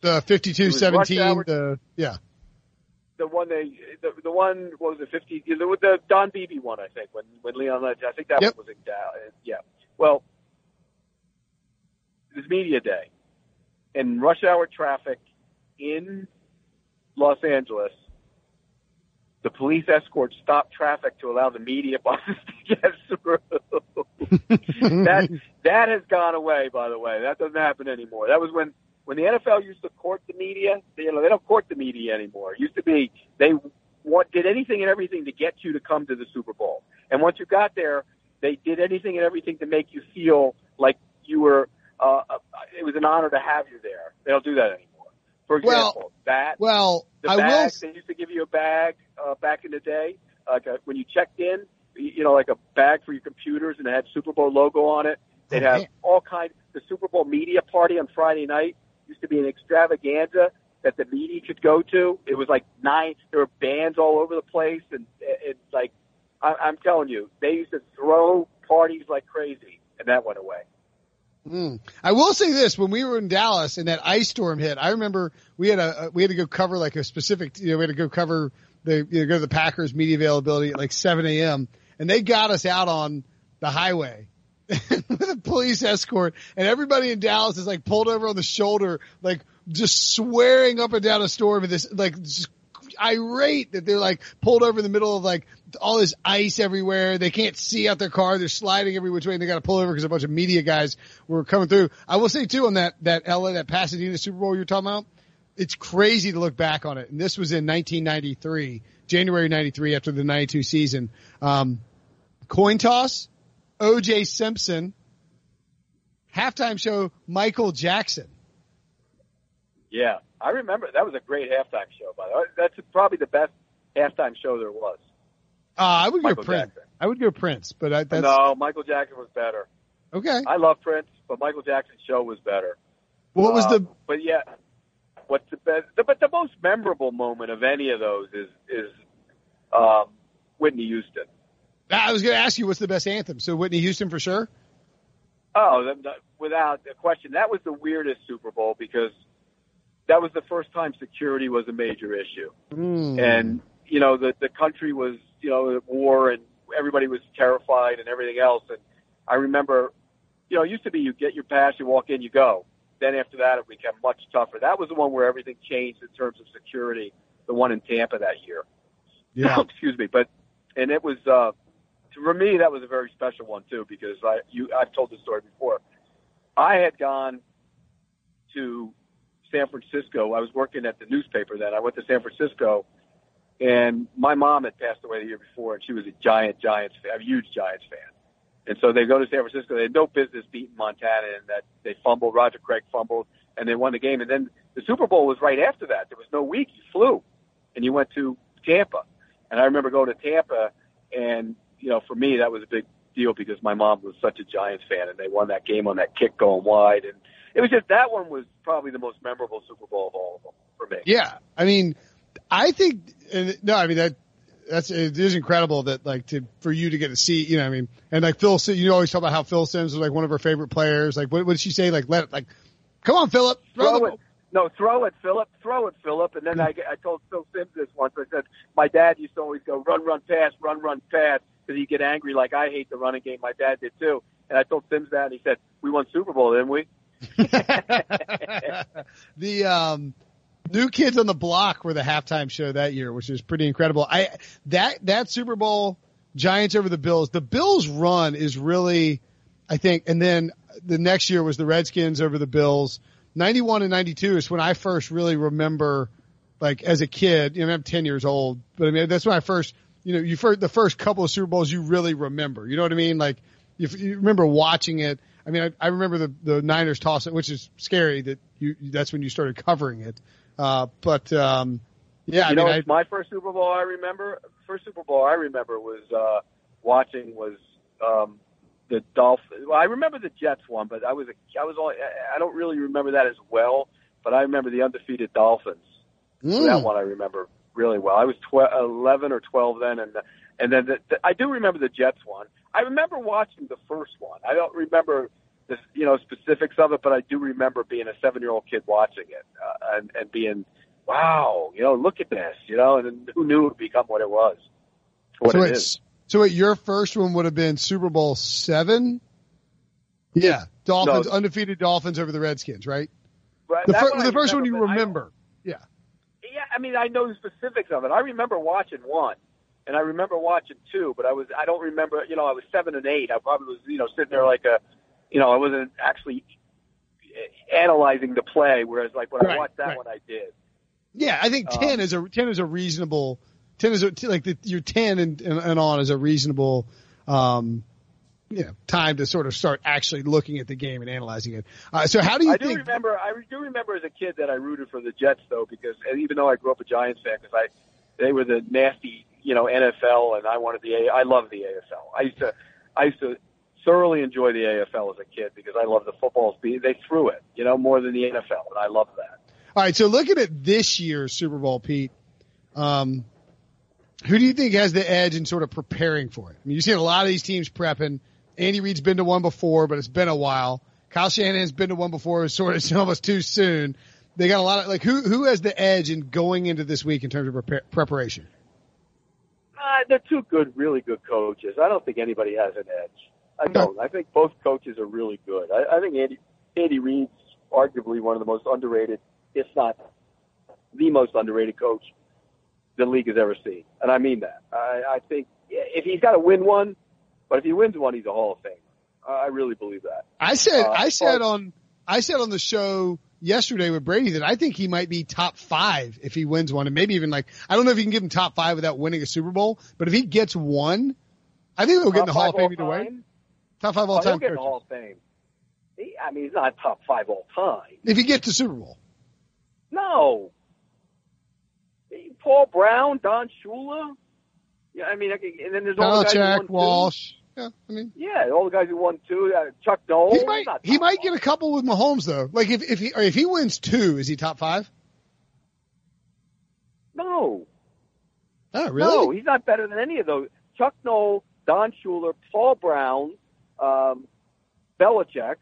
The 52-17, the yeah. The one they, the, the one what was it, fifty? The, the Don Beebe one, I think, when when Leon Lynch. I think that yep. one was in Dallas. Yeah. Well, it was media day, and rush hour traffic in Los Angeles. The police escort stopped traffic to allow the media buses to get through. that that has gone away, by the way. That doesn't happen anymore. That was when when the NFL used to court the media. You know, they don't court the media anymore. It used to be they want, did anything and everything to get you to come to the Super Bowl, and once you got there, they did anything and everything to make you feel like you were uh, uh, it was an honor to have you there. They don't do that anymore. For example, well, that well, the I bags, will. They used to give you a bag uh, back in the day, like a, when you checked in. You know, like a bag for your computers, and it had Super Bowl logo on it. They'd oh, have all kinds. The Super Bowl media party on Friday night used to be an extravaganza that the media could go to. It was like nine. There were bands all over the place, and it's like I, I'm telling you, they used to throw parties like crazy, and that went away. Mm. I will say this: when we were in Dallas and that ice storm hit, I remember we had a we had to go cover like a specific. You know, we had to go cover the you know, go to the Packers media availability at like 7 a.m. and they got us out on the highway with a police escort, and everybody in Dallas is like pulled over on the shoulder, like just swearing up and down a storm, and this like just irate that they're like pulled over in the middle of like all this ice everywhere. They can't see out their car. They're sliding every which way and they got to pull over because a bunch of media guys were coming through. I will say too on that, that LA, that Pasadena Super Bowl you're talking about, it's crazy to look back on it. And this was in 1993, January 93 after the 92 season. Um, coin toss, OJ Simpson, halftime show, Michael Jackson. Yeah, I remember that was a great halftime show. By the way, that's probably the best halftime show there was. Uh, I would Michael go Prince. Jackson. I would go Prince, but I, that's no. Michael Jackson was better. okay. I love Prince, but Michael Jackson's show was better. What was Uh, the? But yeah, what's the best? The, but the most memorable moment of any of those is is um, Whitney Houston. I was going to ask you what's the best anthem. So Whitney Houston for sure. Oh, the, the, without a question, that was the weirdest Super Bowl because that was the first time security was a major issue, Mm. and you know the the country was you know at war and everybody was terrified and everything else. And I remember, you know, it used to be you get your pass, you walk in, you go. Then after that, it became much tougher. That was the one where everything changed in terms of security. The one in Tampa that year. yeah. excuse me, but and it was uh, for me that was a very special one too because I you I've told this story before. I had gone to San Francisco. I was working at the newspaper then. I went to San Francisco, and my mom had passed away the year before, and she was a giant Giants fan, a huge Giants fan. And so they go to San Francisco. They had no business beating Montana, and that they fumbled. Roger Craig fumbled. and they won the game. And then the Super Bowl was right after that. There was no week. You flew, and you went to Tampa. And I remember going to Tampa, and you know, for me that was a big deal because my mom was such a Giants fan, and they won that game on that kick going wide, and it was just that one was probably the most memorable Super Bowl of all of them for me. Yeah, I mean, I think and no, I mean that that's it is incredible that like to for you to get to see, you know, I mean, and like Phil, you always talk about how Phil Simms was like one of her favorite players. Like, what, what did she say? Like, let like, come on, Philip, throw, throw it. No, throw it, Philip. Throw it, Philip. And then I, I told Phil Simms this once. I said, my dad used to always go run, run, pass, run, run, pass, because he'd get angry like I hate the running game. My dad did too. And I told Simms that, and he said, "We won Super Bowl, didn't we?" the um, New Kids on the Block were the halftime show that year, which was pretty incredible. I that that Super Bowl Giants over the Bills. The Bills run is really, I think, and then the next year was the Redskins over the Bills. 91 and 92 is when I first really remember, like as a kid, you know, I'm 10 years old, but I mean, that's when I first, you know, you first, the first couple of Super Bowls you really remember, you know what I mean? Like if you remember watching it, I mean, I, I remember the, the Niners toss it, which is scary that you, that's when you started covering it. Uh, but, um, yeah, you I know, mean, I, my first Super Bowl I remember, first Super Bowl I remember was, uh, watching was, um, the Dolphins. Well, I remember the Jets one, but I was a, I was only, I don't really remember that as well, but I remember the undefeated Dolphins. Mm. That one I remember really well. I was tw- 11 or 12 then, and and then the, the, I do remember the Jets one. I remember watching the first one. I don't remember the you know specifics of it, but I do remember being a seven year old kid watching it uh, and and being wow, you know, look at this, you know, and who knew it would become what it was, what so it's, so wait, your first one would have been Super Bowl seven? Yeah. Dolphins, No. undefeated Dolphins over the Redskins, right? But The, fir- the first one you I remember. Yeah. Yeah, I mean, I know the specifics of it. I remember watching one, and I remember watching two, but I was I don't remember. You know, I was seven and eight. I probably was you know sitting there like a, you know, I wasn't actually analyzing the play. Whereas like when Right, I watched that right. one, I did. Yeah, I think Um, ten is a ten is a reasonable ten is a, like the, your ten and, and, and on is a reasonable um, you know, time to sort of start actually looking at the game and analyzing it. Uh, so how do you I do think? remember. I do remember as a kid that I rooted for the Jets though, because even though I grew up a Giants fan, because I they were the nasty, you know, NFL, and I wanted the A. I love the AFL. I used to, I used to thoroughly enjoy the AFL as a kid because I love the footballs. They threw it, you know, more than the NFL, and I love that. All right, so looking at this year's Super Bowl, Pete, um, who do you think has the edge in sort of preparing for it? I mean, you've seen a lot of these teams prepping. Andy Reid's been to one before, but it's been a while. Kyle Shanahan's been to one before. It's sort of almost too soon. They got a lot of like who who has the edge in going into this week in terms of prepar- preparation? Uh, they're two good, really good coaches. I don't think anybody has an edge. I don't. I think both coaches are really good. I, I think Andy Andy Reid's arguably one of the most underrated, if not the most underrated coach the league has ever seen, and I mean that. I, I think if he's got to win one, but if he wins one, he's a Hall of Famer. I really believe that. I said Uh, I said but- on I said on the show yesterday with Brady that I think he might be top five if he wins one, and maybe even like I don't know if you can give him top five without winning a Super Bowl, but if he gets one, I think he'll get in the Hall of Fame either way. Top five all Oh, he'll time get in the. Hall of Fame. He, I mean, he's not top five all time. If he gets to Super Bowl. No. Paul Brown, Don Shula. Yeah, I mean, I can, and then there's all the guys Belichick. Walsh. Yeah, I mean, Yeah, all the guys who won two. Uh, Chuck Noll. he might he might five. get a couple with Mahomes though. Like if if he or if he wins two, is he top five? No, Oh, really? no, he's not better than any of those. Chuck Noll, Don Shula, Paul Brown, um, Belichick,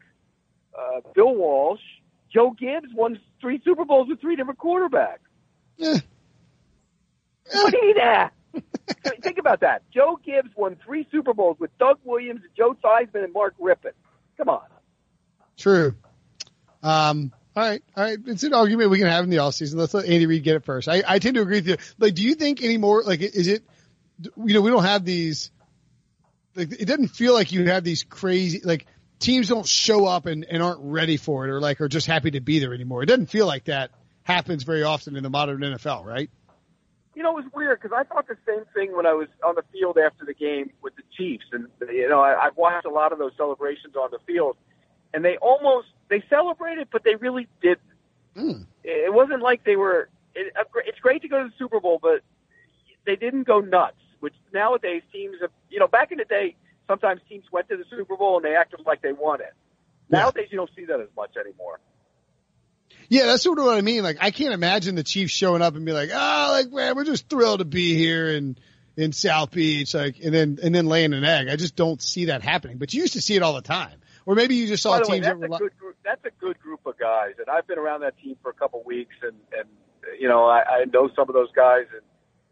uh, Bill Walsh, Joe Gibbs won three Super Bowls with three different quarterbacks. Eh. Wait a Think about that. Joe Gibbs won three Super Bowls with Doug Williams, Joe Theismann, and Mark Rypien. Come on. True. Um, all right, all right. It's an argument we can have in the offseason. Let's let Andy Reid get it first. I, I tend to agree with you. Like, do you think any more? Like, is it? You know, we don't have these. Like, it doesn't feel like you have these crazy like teams don't show up and, and aren't ready for it, or like are just happy to be there anymore. It doesn't feel like that happens very often in the modern NFL, right? You know, it was weird because I thought the same thing when I was on the field after the game with the Chiefs, and you know, I, I've watched a lot of those celebrations on the field, and they almost they celebrated, but they really didn't. Mm. It wasn't like they were. It, it's great to go to the Super Bowl, but they didn't go nuts. Which nowadays teams, have, you know, back in the day, sometimes teams went to the Super Bowl and they acted like they won it. Yeah. Nowadays, you don't see that as much anymore. Yeah, that's sort of what I mean. Like, I can't imagine the Chiefs showing up and be like, "Oh, like man, we're just thrilled to be here in in South Beach," like, and then and then laying an egg. I just don't see that happening. But you used to see it all the time, or maybe you just saw the way, teams that's that a good group. That's a good group of guys, and I've been around that team for a couple of weeks, and and you know I, I know some of those guys, and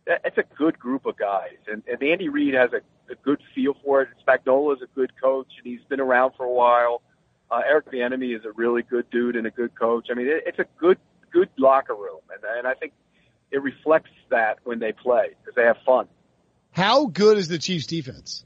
that, it's a good group of guys. And, and Andy Reid has a, a good feel for it. Spagnuolo is a good coach, and he's been around for a while. Uh, Eric Bieniemy is a really good dude and a good coach. I mean, it, it's a good good locker room, and and I think it reflects that when they play because they have fun. How good is the Chiefs defense?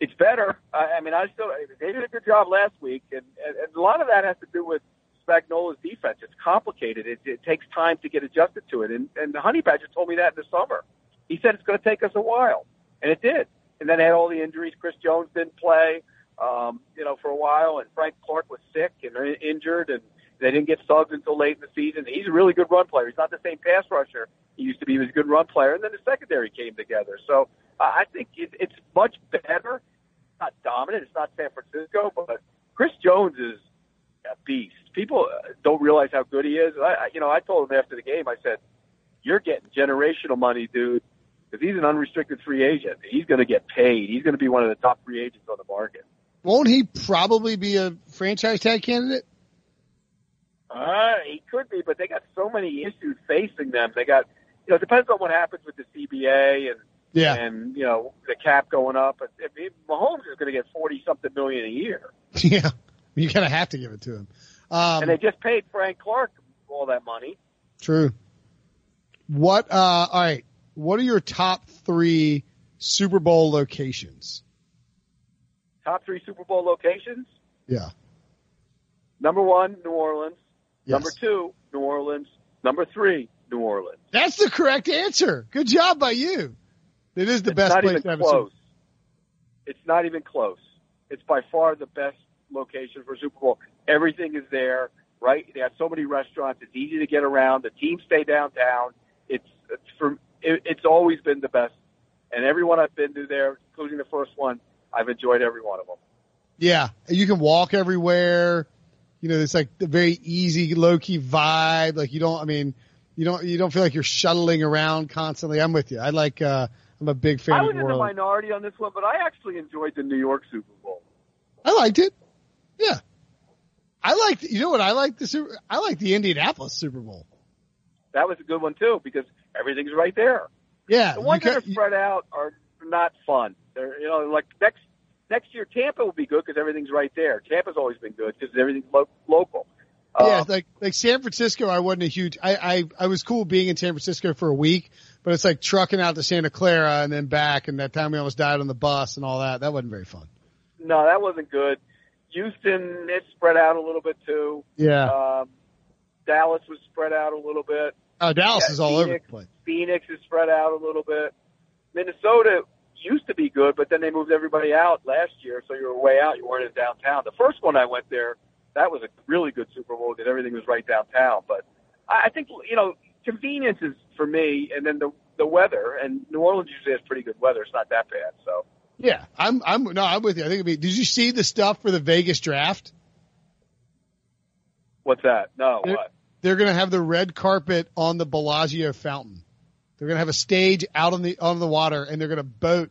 It's better. I, I mean, I still they did a good job last week, and, and, and a lot of that has to do with Spagnuolo's defense. It's complicated. It, it takes time to get adjusted to it, and and the Honey Badger told me that in the summer. He said it's going to take us a while, and it did. And then they had all the injuries. Chris Jones didn't play, um, you know, for a while, and Frank Clark was sick and injured, and they didn't get Suggs until late in the season. He's a really good run player. He's not the same pass rusher he used to be. He was a good run player, and then the secondary came together. So uh, I think it, it's much better. It's not dominant. It's not San Francisco, but Chris Jones is a beast. People uh, don't realize how good he is. I, you know, I told him after the game, I said, "You're getting generational money, dude." Because he's an unrestricted free agent. He's going to get paid. He's going to be one of the top free agents on the market. Won't he probably be a franchise tag candidate? Uh, he could be, but they got so many issues facing them. They got, you know, it depends on what happens with the CBA and Yeah, and you know the cap going up. But if, if Mahomes is going to get forty something million a year, yeah. You kind of have to give it to him. Um, and they just paid Frank Clark all that money. True. What? Uh, all right. What are your top three Super Bowl locations? Top three Super Bowl locations: Yeah. number one, New Orleans. Yes. Number two, New Orleans. Number three, New Orleans. That's the correct answer. Good job by you. It is the it's best place to have a Super close. It's not even close. It's by far the best location for Super Bowl. Everything is there, right? They have so many restaurants. It's easy to get around. The teams stay downtown. It's, it's from. It, it's always been the best, and everyone I've been to there, including the first one, I've enjoyed every one of them. Yeah, you can walk everywhere. You know, it's like a very easy, low key vibe. Like you don't, I mean, you don't, you don't feel like you're shuttling around constantly. I'm with you. I like, uh, I'm a big fan I of was New in the minority on this one, but I actually enjoyed the New York Super Bowl. I liked it. Yeah. I liked, you know what? I like the Super, I like the Indianapolis Super Bowl. That was a good one too because everything's right there. Yeah. The ones that are spread out are not fun. They're you know like next next year Tampa will be good because everything's right there. Tampa's always been good because everything's lo- local. Yeah, Uh, like like San Francisco, I wasn't a huge. I, I I was cool being in San Francisco for a week, but it's like trucking out to Santa Clara and then back, and that time we almost died on the bus and all that. That wasn't very fun. no, that wasn't good. Houston, it spread out a little bit too. Yeah. Um, Dallas was spread out a little bit. Oh, Dallas yeah, is all over the place. Phoenix is spread out a little bit. Minnesota used to be good, but then they moved everybody out last year, so you were way out. You weren't in downtown. The first one I went there, that was a really good Super Bowl because everything was right downtown. But I I think you know convenience is for me, and then the the weather. And New Orleans usually has pretty good weather. It's not that bad. So Yeah, I'm I'm no, I'm with you. I think it'd be. Did you see the stuff for the Vegas draft? what's that? No, It- what? They're going to have the red carpet on the Bellagio fountain. They're going to have a stage out on the on the water, and they're going to boat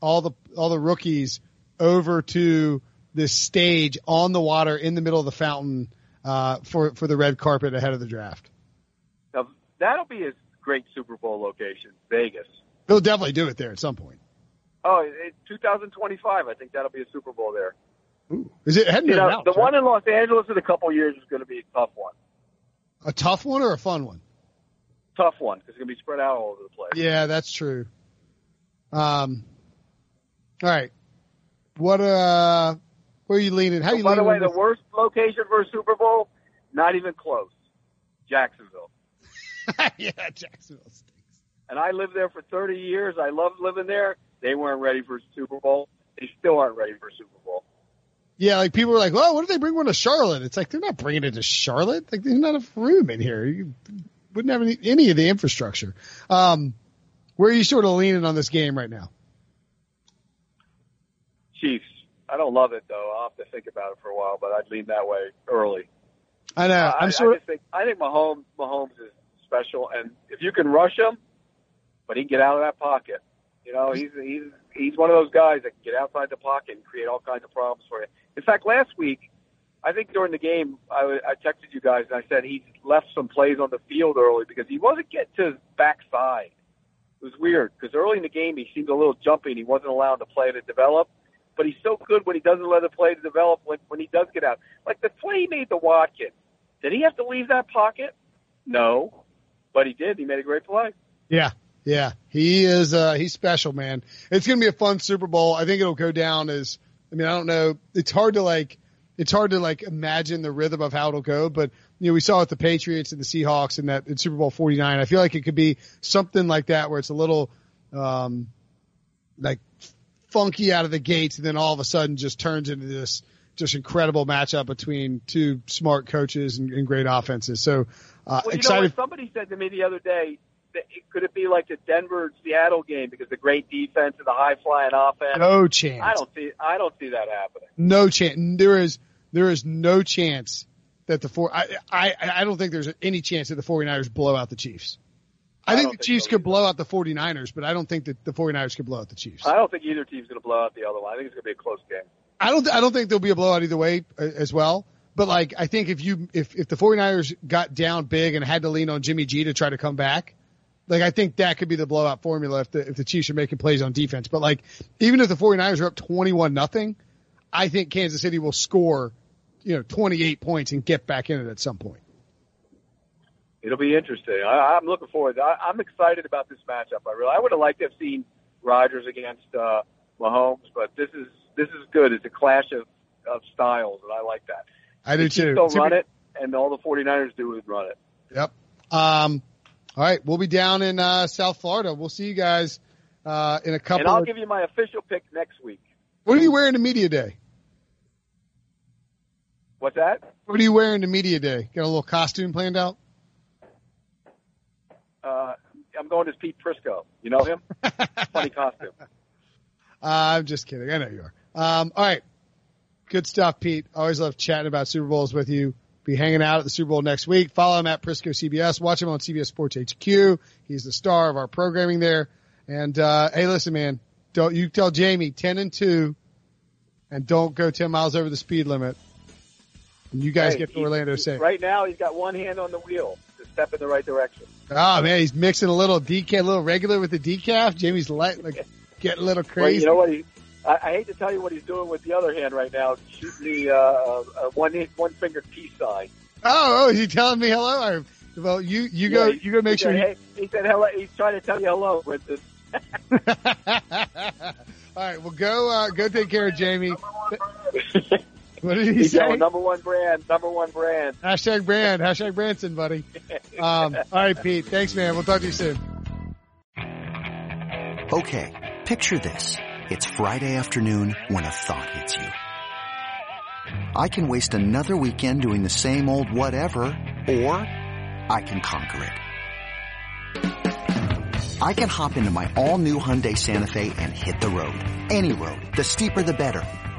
all the all the rookies over to this stage on the water in the middle of the fountain uh, for for the red carpet ahead of the draft. Now, that'll be a great Super Bowl location, Vegas. They'll definitely do it there at some point. Oh, in 2025, I think that'll be a Super Bowl there. Ooh. Is it hadn't You know, announced, the right? one in Los Angeles in a couple years is going to be a tough one. a tough one or a fun one? Tough one because it's going to be spread out all over the place. Yeah, that's true. Um, all right. What uh, where are you leaning? How Oh, you by the leaning? way, the worst location for a Super Bowl, not even close. Jacksonville. yeah, Jacksonville stinks. And I lived there for 30 years. I loved living there. They weren't ready for a Super Bowl. They still aren't ready for a Super Bowl. Yeah, like people were like, "Well, what if they bring one to Charlotte?" It's like they're not bringing it to Charlotte. Like there's not enough room in here. You wouldn't have any, any of the infrastructure. Um, where are you sort of leaning on this game right now? Chiefs. I don't love it though. I'll have to think about it for a while, but I'd lean that way early. I know. Uh, I'm I, sort I of. think I think Mahomes Mahomes is special, and if you can rush him, but he can get out of that pocket. You know, he's he's he's one of those guys that can get outside the pocket and create all kinds of problems for you. In fact, last week, I think during the game, I, I texted you guys and I said he left some plays on the field early because he wasn't getting to his backside. It was weird because early in the game he seemed a little jumpy and he wasn't allowed to play to develop. But he's so good when he doesn't let the play to develop when, when he does get out. Like the play he made to Watkins. Did he have to leave that pocket? No. But he did. He made a great play. Yeah, yeah. He is. uh He's special, man. It's gonna be a fun Super Bowl. I think it'll go down as. I mean, I don't know. It's hard to like. It's hard to like imagine the rhythm of how it'll go, but you know, we saw it with the Patriots and the Seahawks in that in Super Bowl 49. I feel like it could be something like that where it's a little, um, like funky out of the gates and then all of a sudden just turns into this just incredible matchup between two smart coaches and, and great offenses. So, uh, Well, you know excited. Somebody said to me the other day, that it, could it be like the Denver Seattle game because the great defense and the high flying offense? No chance. I don't see. I don't see that happening. no chance. There is there is no chance that the four. I I I don't think there's any chance that the 49ers blow out the Chiefs. I, I think the think Chiefs could either. blow out the 49ers, but I don't think that the 49ers could blow out the Chiefs. I don't think either team's going to blow out the other one. I think it's going to be a close game. I don't I don't think there'll be a blowout either way uh, as well. But like I think if you if if the 49ers got down big and had to lean on Jimmy G to try to come back, like I think that could be the blowout formula if the if the Chiefs are making plays on defense. But like even if the 49ers are up 21 nothing, I think Kansas City will score, you know, 28 points and get back in it at some point. It'll be interesting. I, I'm looking forward. I, I'm excited about this matchup. I really. I would have liked to have seen Rodgers against uh, Mahomes, but this is this is good. It's a clash of, of styles, and I like that. I do The too. Don't run it, and all the 49ers do is run it. Yep. Um, all right, we'll be down in uh, South Florida. We'll see you guys uh, in a couple. And I'll of, give you my official pick next week. what are you wearing to media day? What's that? What are you wearing to media day? Got a little costume planned out? Uh, I'm going as Pete Prisco. You know him? Funny costume. Uh, I'm just kidding. I know you are. Um, all right. Good stuff, Pete. Always love chatting about Super Bowls with you. Be hanging out at the Super Bowl next week. Follow him at Prisco CBS. Watch him on CBS Sports HQ. He's the star of our programming there. And, uh, hey, listen, man, don't, you tell Jamey 10 and 2 and don't go 10 miles over the speed limit. And you guys Hey, get to Orlando safe. Right now, he's got one hand on the wheel to step in the right direction. Oh man, he's mixing a little decaf, a little regular with the decaf. Jamey's light, like getting a little Well, crazy. you know what? He, I, I hate to tell you what he's doing with the other hand right now, shooting the uh, uh, one one finger peace sign. Oh, oh, is he telling me hello? Or, well, you you go Yeah, he- you go make sure. Said, He, hey, he said hello. He's trying to tell you hello, Winston. All right, well, go uh, go take care of Jamey. What did he he's say? number one brand, number one brand. Hashtag brand, hashtag Brinson, buddy. Um, all right, Pete. Thanks, man. We'll talk to you soon. Okay, picture this. It's Friday afternoon when a thought hits you. I can waste another weekend doing the same old whatever, or I can conquer it. I can hop into my all-new Hyundai Santa Fe and hit the road. Any road. The steeper the better.